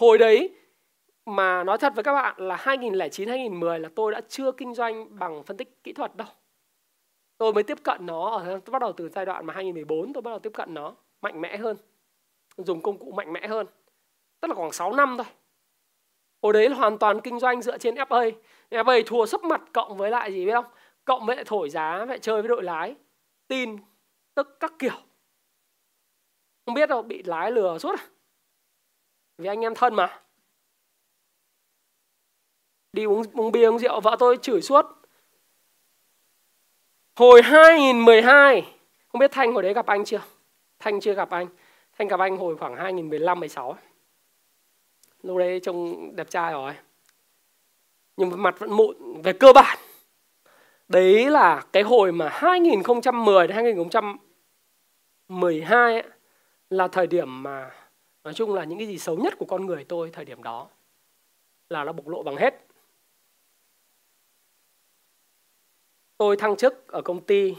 Hồi đấy mà nói thật với các bạn là 2009 2010 là tôi đã chưa kinh doanh bằng phân tích kỹ thuật đâu. Tôi mới tiếp cận nó ở tôi bắt đầu từ giai đoạn mà 2014 tôi bắt đầu tiếp cận nó mạnh mẽ hơn. Dùng công cụ mạnh mẽ hơn. Tức là khoảng 6 năm thôi. Hồi đấy là hoàn toàn kinh doanh dựa trên FA. FA thua sấp mặt cộng với lại gì biết không? Cộng với lại thổi giá, lại chơi với đội lái. Tin, tức các kiểu. Không biết đâu, bị lái lừa suốt à? Vì anh em thân mà. Đi uống, uống bia uống rượu, vợ tôi chửi suốt. Hồi 2012, không biết Thanh hồi đấy gặp anh chưa? Thanh chưa gặp anh. Thanh gặp anh hồi khoảng 2015 16. Lúc đấy trông đẹp trai rồi. Nhưng mặt vẫn mụn về cơ bản. Đấy là cái hồi mà 2010 đến 2012 ấy, là thời điểm mà nói chung là những cái gì xấu nhất của con người tôi thời điểm đó là nó bộc lộ bằng hết. Tôi thăng chức ở công ty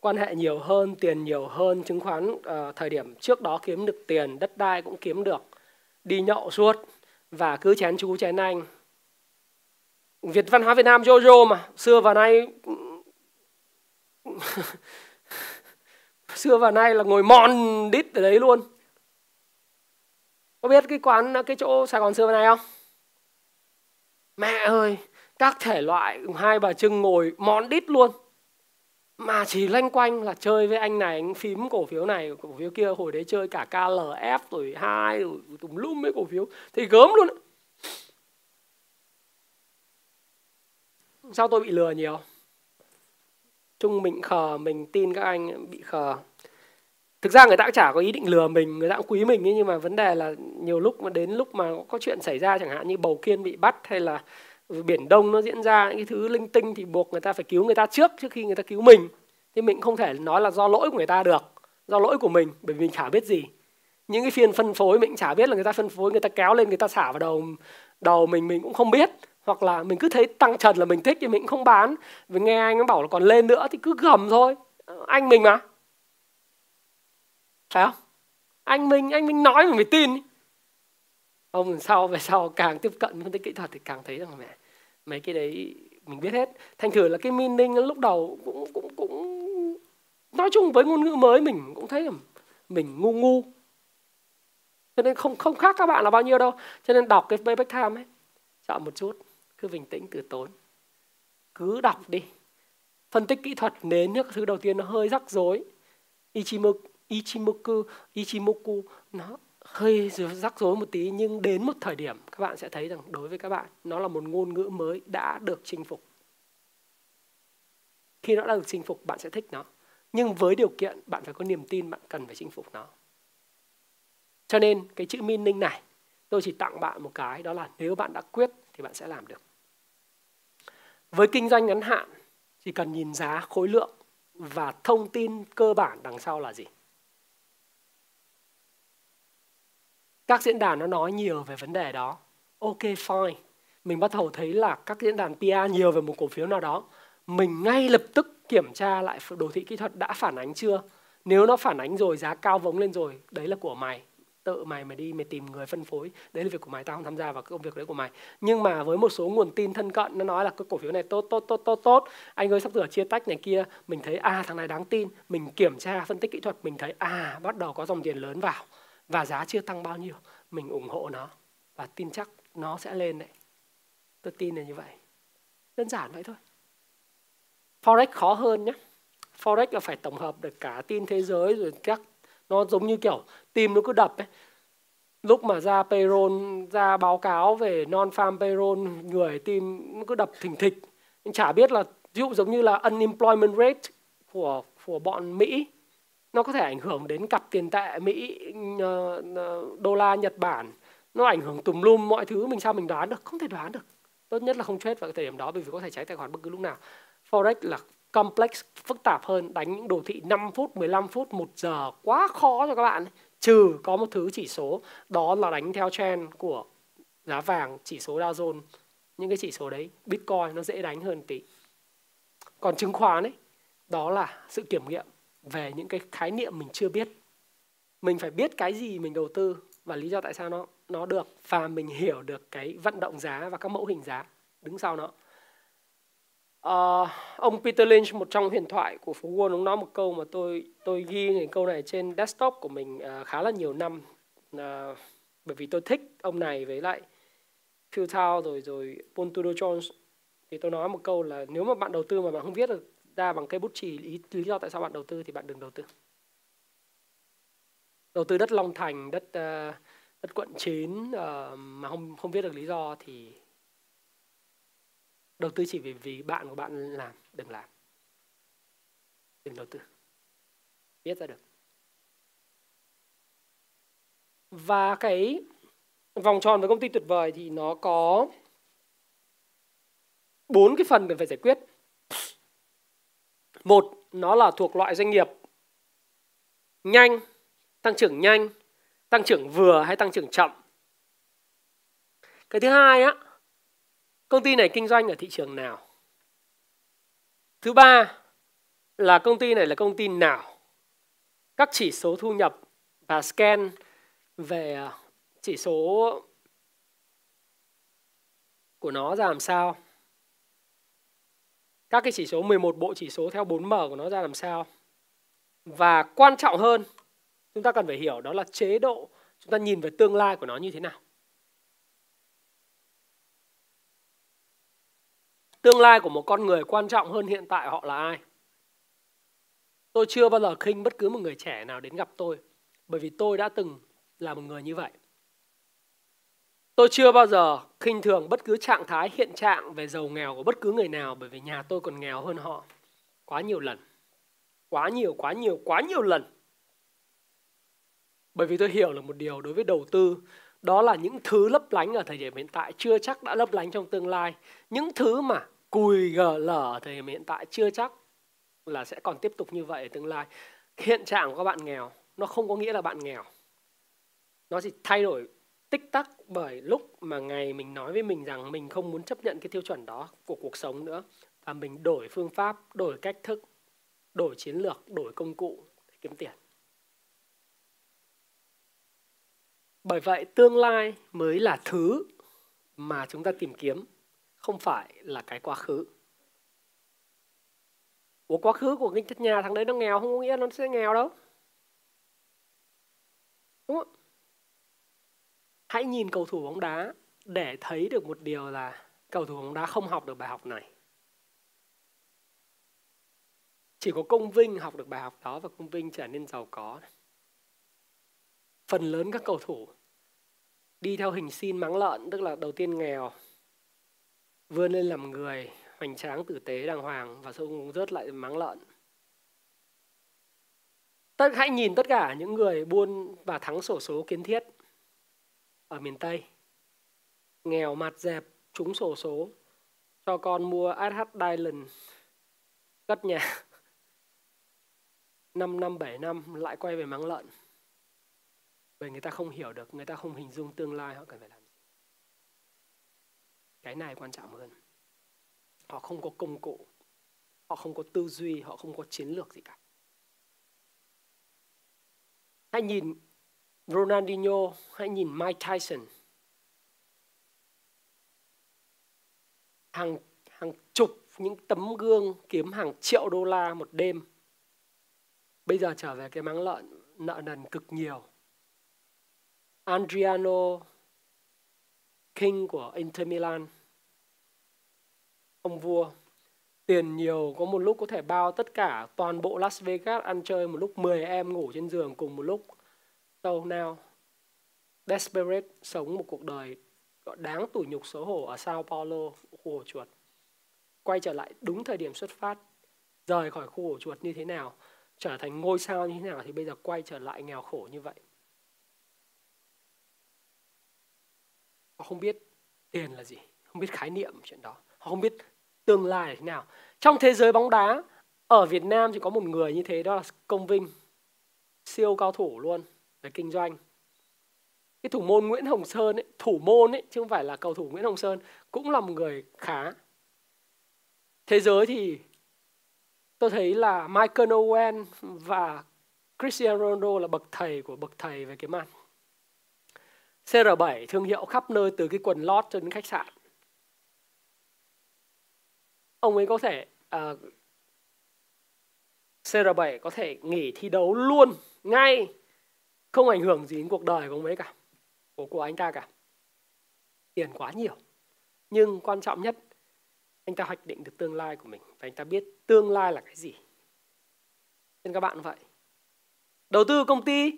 quan hệ nhiều hơn tiền nhiều hơn chứng khoán uh, thời điểm trước đó kiếm được tiền đất đai cũng kiếm được đi nhậu suốt và cứ chén chú chén anh. Việt văn hóa Việt Nam Jojo mà xưa và nay xưa và nay là ngồi mòn đít ở đấy luôn có biết cái quán cái chỗ Sài Gòn xưa này không? Mẹ ơi, các thể loại hai bà Trưng ngồi món đít luôn. Mà chỉ lanh quanh là chơi với anh này, anh phím cổ phiếu này, cổ phiếu kia hồi đấy chơi cả KLF tuổi 2 rồi tùm lum mấy cổ phiếu thì gớm luôn. Sao tôi bị lừa nhiều? Chung mình khờ, mình tin các anh bị khờ thực ra người ta cũng chả có ý định lừa mình người ta cũng quý mình ấy, nhưng mà vấn đề là nhiều lúc mà đến lúc mà có chuyện xảy ra chẳng hạn như bầu kiên bị bắt hay là biển đông nó diễn ra những cái thứ linh tinh thì buộc người ta phải cứu người ta trước trước khi người ta cứu mình. Thì mình không thể nói là do lỗi của người ta được do lỗi của mình bởi vì mình chả biết gì. Những cái phiên phân phối mình chả biết là người ta phân phối người ta kéo lên người ta xả vào đầu đầu mình mình cũng không biết. Hoặc là mình cứ thấy tăng trần là mình thích thì mình cũng không bán. Vì nghe anh ấy bảo là còn lên nữa thì cứ gầm thôi. Anh mình mà phải không? Anh minh anh minh nói mà phải tin ông sau về sau càng tiếp cận phân tích kỹ thuật thì càng thấy rằng mẹ, mấy cái đấy mình biết hết. Thành thử là cái meaning lúc đầu cũng cũng cũng nói chung với ngôn ngữ mới mình cũng thấy là mình ngu ngu. Cho nên không không khác các bạn là bao nhiêu đâu. Cho nên đọc cái payback time ấy chậm một chút, cứ bình tĩnh từ tốn. Cứ đọc đi. Phân tích kỹ thuật nến nước thứ đầu tiên nó hơi rắc rối. Ichimoku Ichimoku, Ichimoku nó hơi rắc rối một tí nhưng đến một thời điểm các bạn sẽ thấy rằng đối với các bạn nó là một ngôn ngữ mới đã được chinh phục. Khi nó đã được chinh phục bạn sẽ thích nó. Nhưng với điều kiện bạn phải có niềm tin bạn cần phải chinh phục nó. Cho nên cái chữ meaning này tôi chỉ tặng bạn một cái đó là nếu bạn đã quyết thì bạn sẽ làm được. Với kinh doanh ngắn hạn chỉ cần nhìn giá khối lượng và thông tin cơ bản đằng sau là gì. Các diễn đàn nó nói nhiều về vấn đề đó. Ok, fine. Mình bắt đầu thấy là các diễn đàn PR nhiều về một cổ phiếu nào đó. Mình ngay lập tức kiểm tra lại đồ thị kỹ thuật đã phản ánh chưa? Nếu nó phản ánh rồi, giá cao vống lên rồi, đấy là của mày. Tự mày mà đi mày tìm người phân phối, đấy là việc của mày, tao không tham gia vào cái công việc đấy của mày. Nhưng mà với một số nguồn tin thân cận, nó nói là cái cổ phiếu này tốt tốt tốt tốt tốt. Anh ơi, sắp sửa chia tách này kia. Mình thấy à thằng này đáng tin. Mình kiểm tra phân tích kỹ thuật, mình thấy à bắt đầu có dòng tiền lớn vào và giá chưa tăng bao nhiêu, mình ủng hộ nó và tin chắc nó sẽ lên đấy. Tôi tin là như vậy. Đơn giản vậy thôi. Forex khó hơn nhé. Forex là phải tổng hợp được cả tin thế giới rồi các, nó giống như kiểu tim nó cứ đập ấy. Lúc mà ra payroll, ra báo cáo về non farm payroll, người tim nó cứ đập thình thịch. Nhưng chả biết là, ví dụ giống như là unemployment rate của của bọn Mỹ nó có thể ảnh hưởng đến cặp tiền tệ Mỹ, ờ, ờ, đô la Nhật Bản, nó ảnh hưởng tùm lum mọi thứ mình sao mình đoán được, không thể đoán được. Tốt nhất là không trade vào cái thời điểm đó bởi vì có thể cháy tài khoản bất cứ lúc nào. Forex là complex, phức tạp hơn, đánh những đồ thị 5 phút, 15 phút, 1 giờ quá khó cho các bạn. Trừ có một thứ chỉ số đó là đánh theo trend của giá vàng, chỉ số Dow Jones. Những cái chỉ số đấy, Bitcoin nó dễ đánh hơn tí. Còn chứng khoán ấy, đó là sự kiểm nghiệm về những cái khái niệm mình chưa biết. Mình phải biết cái gì mình đầu tư và lý do tại sao nó nó được và mình hiểu được cái vận động giá và các mẫu hình giá đứng sau nó. Uh, ông Peter Lynch một trong huyền thoại của phố Wall ông nói một câu mà tôi tôi ghi cái câu này trên desktop của mình uh, khá là nhiều năm uh, bởi vì tôi thích ông này với lại Phil Tao rồi rồi Paul Tudor Jones thì tôi nói một câu là nếu mà bạn đầu tư mà bạn không viết được ra bằng cây bút chì lý, lý do tại sao bạn đầu tư thì bạn đừng đầu tư. Đầu tư đất Long Thành đất uh, đất quận 9 uh, ờ, mà không không viết được lý do thì đầu tư chỉ vì vì bạn của bạn làm đừng làm. Đừng đầu tư. Biết ra được. Và cái vòng tròn với công ty tuyệt vời thì nó có bốn cái phần cần phải giải quyết một, nó là thuộc loại doanh nghiệp nhanh, tăng trưởng nhanh, tăng trưởng vừa hay tăng trưởng chậm. Cái thứ hai á, công ty này kinh doanh ở thị trường nào? Thứ ba là công ty này là công ty nào? Các chỉ số thu nhập và scan về ờ, chỉ số của nó ra làm sao? Các cái chỉ số 11 bộ chỉ số theo 4M của nó ra làm sao? Và quan trọng hơn, chúng ta cần phải hiểu đó là chế độ chúng ta nhìn về tương lai của nó như thế nào. Tương lai của một con người quan trọng hơn hiện tại họ là ai? Tôi chưa bao giờ khinh bất cứ một người trẻ nào đến gặp tôi, bởi vì tôi đã từng là một người như vậy tôi chưa bao giờ khinh thường bất cứ trạng thái hiện trạng về giàu nghèo của bất cứ người nào, bởi vì nhà tôi còn nghèo hơn họ quá nhiều lần. Quá nhiều quá nhiều quá nhiều lần. Bởi vì tôi hiểu là một điều đối với đầu tư, đó là những thứ lấp lánh ở thời điểm hiện tại chưa chắc đã lấp lánh trong tương lai. Những thứ mà cùi gờ lở ở thời điểm hiện tại chưa chắc là sẽ còn tiếp tục như vậy ở tương lai. Hiện trạng của các bạn nghèo, nó không có nghĩa là bạn nghèo. Nó chỉ thay đổi tích tắc bởi lúc mà ngày mình nói với mình rằng mình không muốn chấp nhận cái tiêu chuẩn đó của cuộc sống nữa. Và mình đổi phương pháp, đổi cách thức, đổi chiến lược, đổi công cụ để kiếm tiền. Bởi vậy tương lai mới là thứ mà chúng ta tìm kiếm, không phải là cái quá khứ. Ủa, quá khứ của cái nhà thằng đấy nó nghèo không có nghĩa nó sẽ nghèo đâu. Đúng không? Hãy nhìn cầu thủ bóng đá để thấy được một điều là cầu thủ bóng đá không học được bài học này. Chỉ có công vinh học được bài học đó và công vinh trở nên giàu có. Phần lớn các cầu thủ đi theo hình xin mắng lợn, tức là đầu tiên nghèo, vươn lên làm người, hoành tráng, tử tế, đàng hoàng và sau cùng rớt lại mắng lợn. Tất, hãy nhìn tất cả những người buôn và thắng sổ số kiến thiết ở miền Tây. Nghèo mặt dẹp, trúng sổ số, cho con mua SH Dylan, cất nhà. 5 năm 7 năm, lại quay về mắng lợn. Bởi người ta không hiểu được, người ta không hình dung tương lai họ cần phải làm gì. Cái này quan trọng hơn. Họ không có công cụ, họ không có tư duy, họ không có chiến lược gì cả. Hãy nhìn Ronaldinho, hãy nhìn Mike Tyson. Hàng hàng chục những tấm gương kiếm hàng triệu đô la một đêm. Bây giờ trở về cái máng lợn, nợ nần cực nhiều. Adriano, King của Inter Milan. Ông vua, tiền nhiều, có một lúc có thể bao tất cả toàn bộ Las Vegas ăn chơi, một lúc 10 em ngủ trên giường cùng một lúc. So now Desperate sống một cuộc đời đáng tủi nhục xấu hổ ở Sao Paulo, khu ổ chuột. Quay trở lại đúng thời điểm xuất phát, rời khỏi khu ổ chuột như thế nào. trở thành ngôi sao như thế nào thì bây giờ quay trở lại nghèo khổ như vậy họ không biết tiền là gì không biết khái niệm chuyện đó họ không biết tương lai là thế nào trong thế giới bóng đá ở Việt Nam chỉ có một người như thế đó là Công Vinh siêu cao thủ luôn về kinh doanh. Cái thủ môn Nguyễn Hồng Sơn ấy, thủ môn ấy chứ không phải là cầu thủ Nguyễn Hồng Sơn cũng là một người khá. Thế giới thì tôi thấy là Michael Owen và Cristiano Ronaldo là bậc thầy của bậc thầy về kiếm ăn. CR7 thương hiệu khắp nơi từ cái quần lót cho đến khách sạn. Ông ấy có thể à, uh, CR7 có thể nghỉ thi đấu luôn ngay không ảnh hưởng gì đến cuộc đời của ông ấy cả, của của anh ta cả. Tiền quá nhiều. Nhưng quan trọng nhất, anh ta hoạch định được tương lai của mình và anh ta biết tương lai là cái gì. Nên các bạn vậy. Đầu tư công ty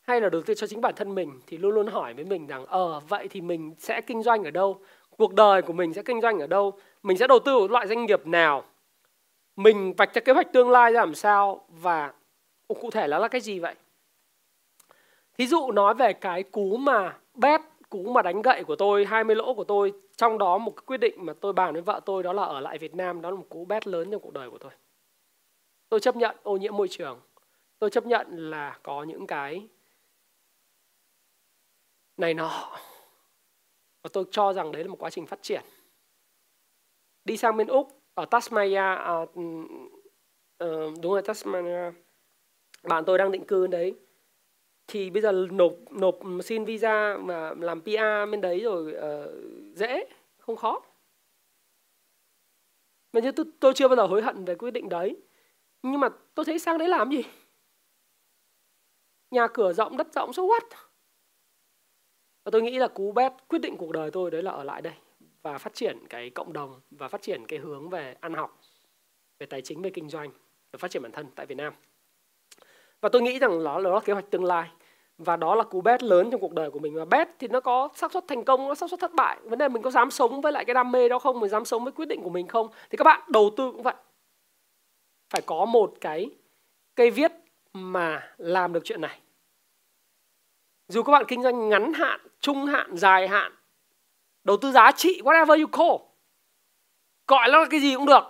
hay là đầu tư cho chính bản thân mình thì luôn luôn hỏi với mình rằng ờ vậy thì mình sẽ kinh doanh ở đâu? Cuộc đời của mình sẽ kinh doanh ở đâu? Mình sẽ đầu tư vào loại doanh nghiệp nào? Mình vạch ra kế hoạch tương lai ra làm sao? Và cụ thể là là cái gì vậy? Thí dụ nói về cái cú mà bet cú mà đánh gậy của tôi 20 lỗ của tôi trong đó một cái quyết định mà tôi bàn với vợ tôi đó là ở lại Việt Nam đó là một cú bet lớn trong cuộc đời của tôi. Tôi chấp nhận ô nhiễm môi trường. Tôi chấp nhận là có những cái này nọ. Và tôi cho rằng đấy là một quá trình phát triển. Đi sang bên úc ở tasmania à, ừ, ừ, đúng rồi tasmania. Bạn tôi đang định cư đấy thì bây giờ nộp nộp xin visa mà làm PR bên đấy rồi uh, dễ không khó. Mà như tôi, tôi chưa bao giờ hối hận về quyết định đấy. Nhưng mà tôi thấy sang đấy làm gì? Nhà cửa rộng đất rộng so what? Và tôi nghĩ là cú bet quyết định cuộc đời tôi đấy là ở lại đây và phát triển cái cộng đồng và phát triển cái hướng về ăn học về tài chính về kinh doanh và phát triển bản thân tại Việt Nam và tôi nghĩ rằng đó là kế hoạch tương lai. Và đó là cú bet lớn trong cuộc đời của mình. Và bet thì nó có xác suất thành công, nó xác suất thất bại. Vấn đề mình có dám sống với lại cái đam mê đó không? Mình dám sống với quyết định của mình không? Thì các bạn, đầu tư cũng vậy. Phải có một cái cây viết mà làm được chuyện này. Dù các bạn kinh doanh ngắn hạn, trung hạn, dài hạn, đầu tư giá trị, whatever you call, gọi nó là cái gì cũng được.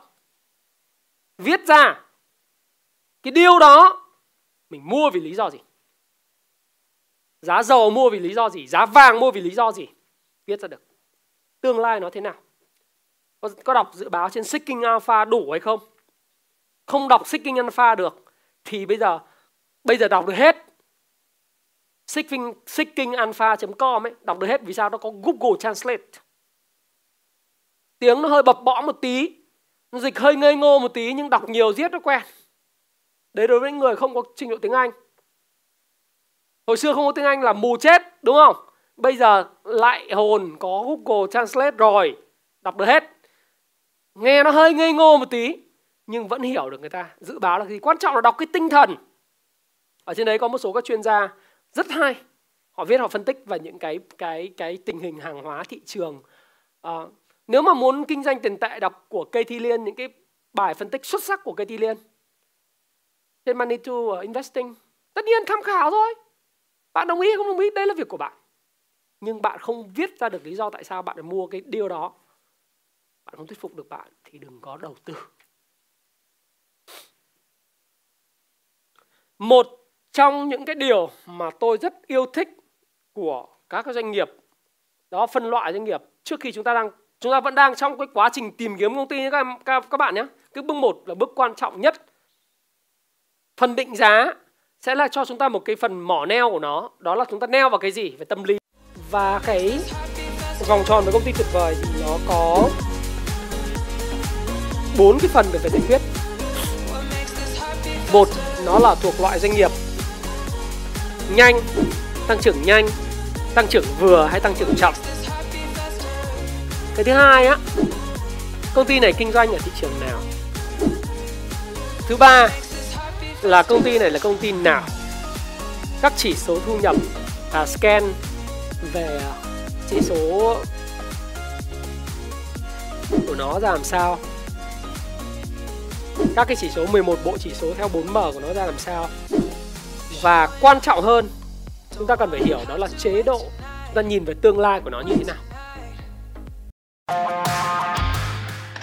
Viết ra. Cái điều đó mình mua vì lý do gì? Giá dầu mua vì lý do gì? Giá vàng mua vì lý do gì? Viết ra được. Tương lai nó thế nào? Có, có đọc dự báo trên Seeking Alpha đủ hay không? Không đọc Seeking Alpha được thì bây giờ bây giờ đọc được hết. Seeking, seekingalpha.com ấy đọc được hết vì sao? Nó có Google Translate. Tiếng nó hơi bập bõ một tí nó dịch hơi ngây ngô một tí nhưng đọc nhiều giết nó quen đấy đối với người không có trình độ tiếng Anh. Hồi xưa không có tiếng Anh là mù chết đúng không? Bây giờ lại hồn có Google Translate rồi đọc được hết. Nghe nó hơi ngây ngô một tí nhưng vẫn hiểu được người ta. Dự báo là gì? Quan trọng là đọc cái tinh thần. Ở trên đấy có một số các chuyên gia rất hay. Họ viết họ phân tích về những cái cái cái tình hình hàng hóa thị trường. À, nếu mà muốn kinh doanh tiền tệ đọc của cây thi liên những cái bài phân tích xuất sắc của cây thi liên trên money to uh, investing. Tất nhiên tham khảo thôi. Bạn đồng ý hay không đồng ý đây là việc của bạn. Nhưng bạn không viết ra được lý do tại sao bạn phải mua cái điều đó. Bạn không thuyết phục được bạn thì đừng có đầu tư. Một trong những cái điều mà tôi rất yêu thích của các doanh nghiệp đó phân loại doanh nghiệp. Trước khi chúng ta đang chúng ta vẫn đang trong cái quá trình tìm kiếm công ty các các, các bạn nhé. Cái bước một là bước quan trọng nhất phần định giá sẽ là cho chúng ta một cái phần mỏ neo của nó. Đó là chúng ta neo vào cái gì? Về tâm lý. Và cái vòng tròn với công ty tuyệt vời thì nó có bốn cái phần cần phải giải quyết. Một, nó là thuộc loại doanh nghiệp nhanh, tăng trưởng nhanh, tăng trưởng vừa hay tăng trưởng chậm. Cái thứ hai á, công ty này kinh doanh ở thị trường nào? Thứ ba là công ty này là công ty nào? Các chỉ số thu nhập à, scan về à, chỉ số của nó ra làm sao? Các cái chỉ số 11 bộ chỉ số theo 4M của nó ra làm sao? Và quan trọng hơn chúng ta cần phải hiểu đó là chế độ. Chúng ta nhìn về tương lai của nó như thế nào.